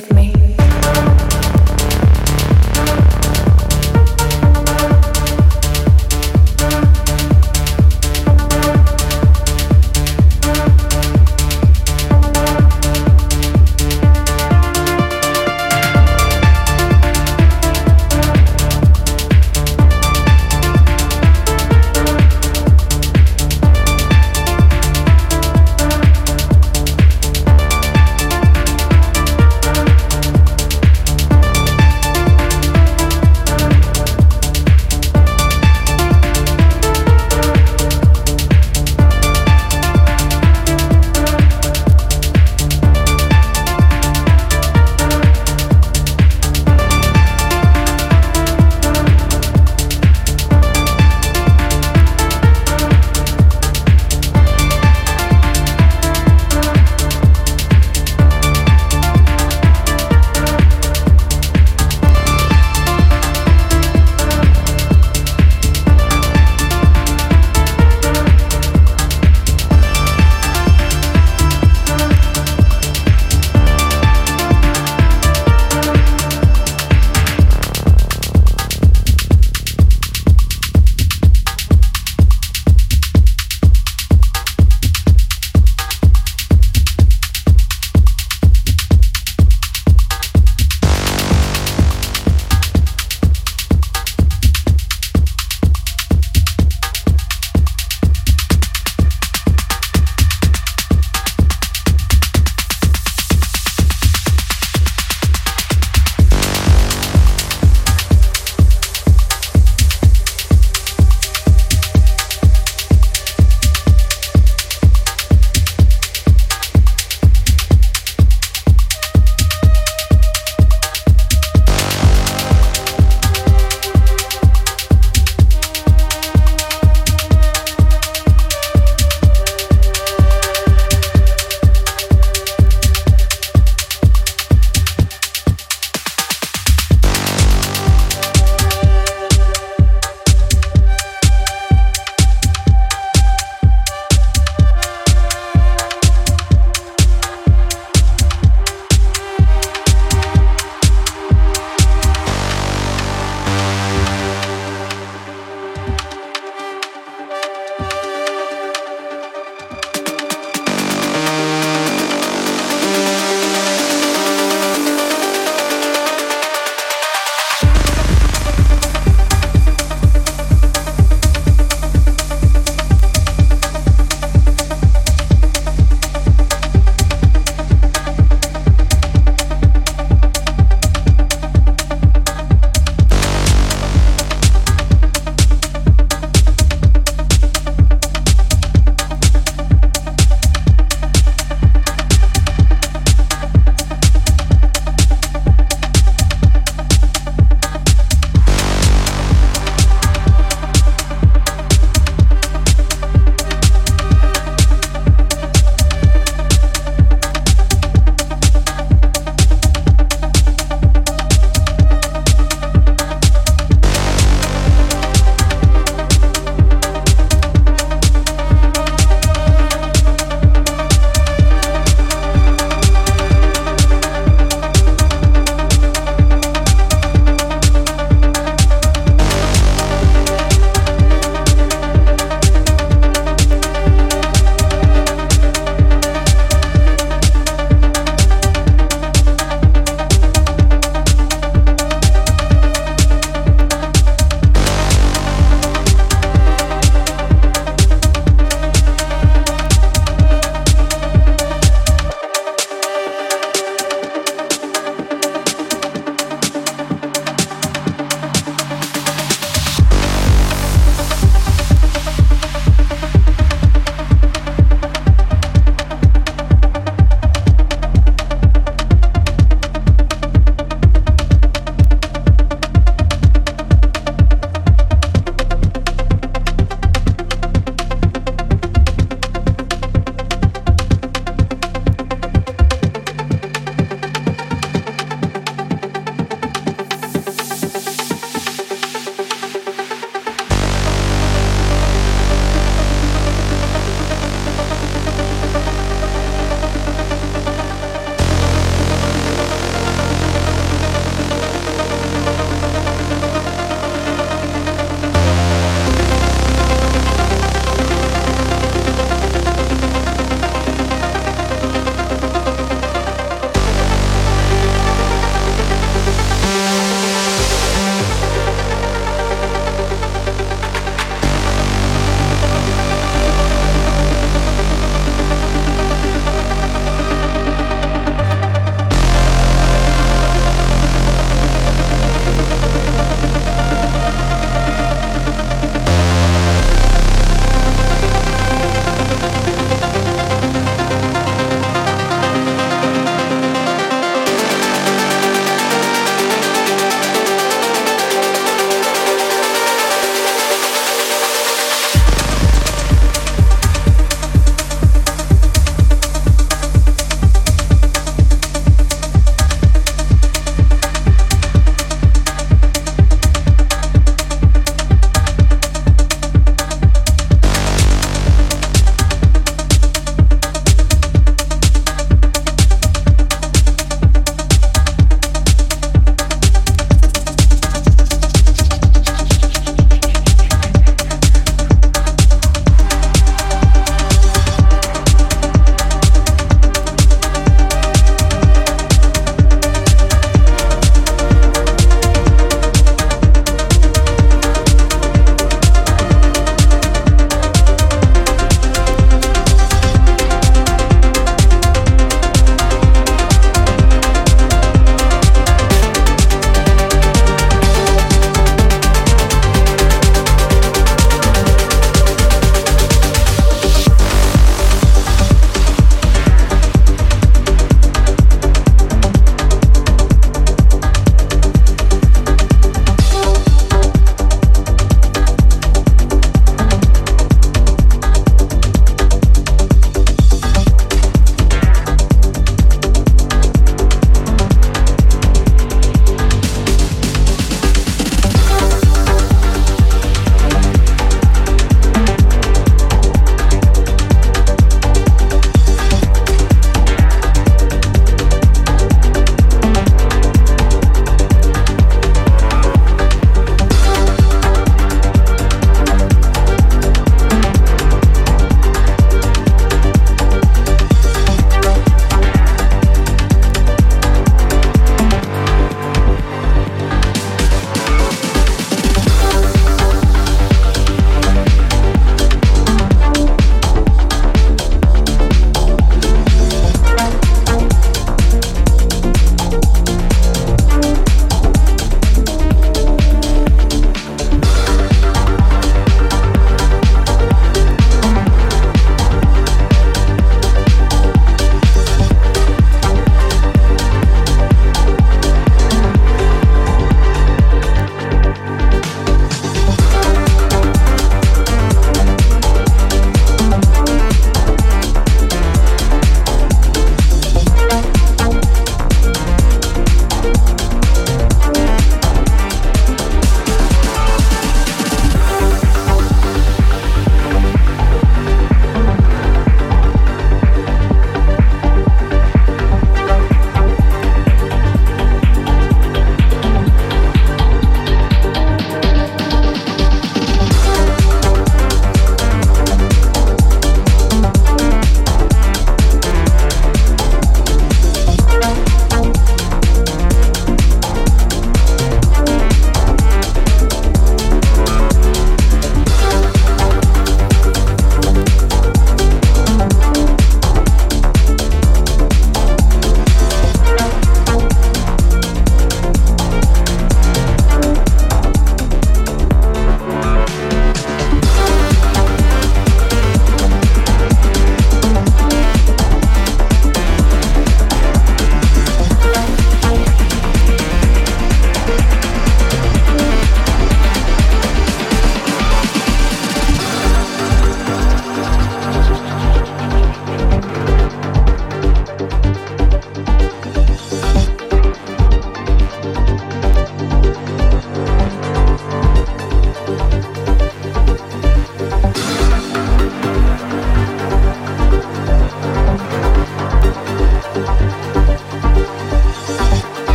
save me.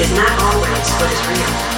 is not always what is real.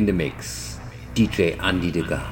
In the mix, DJ Andy Degas.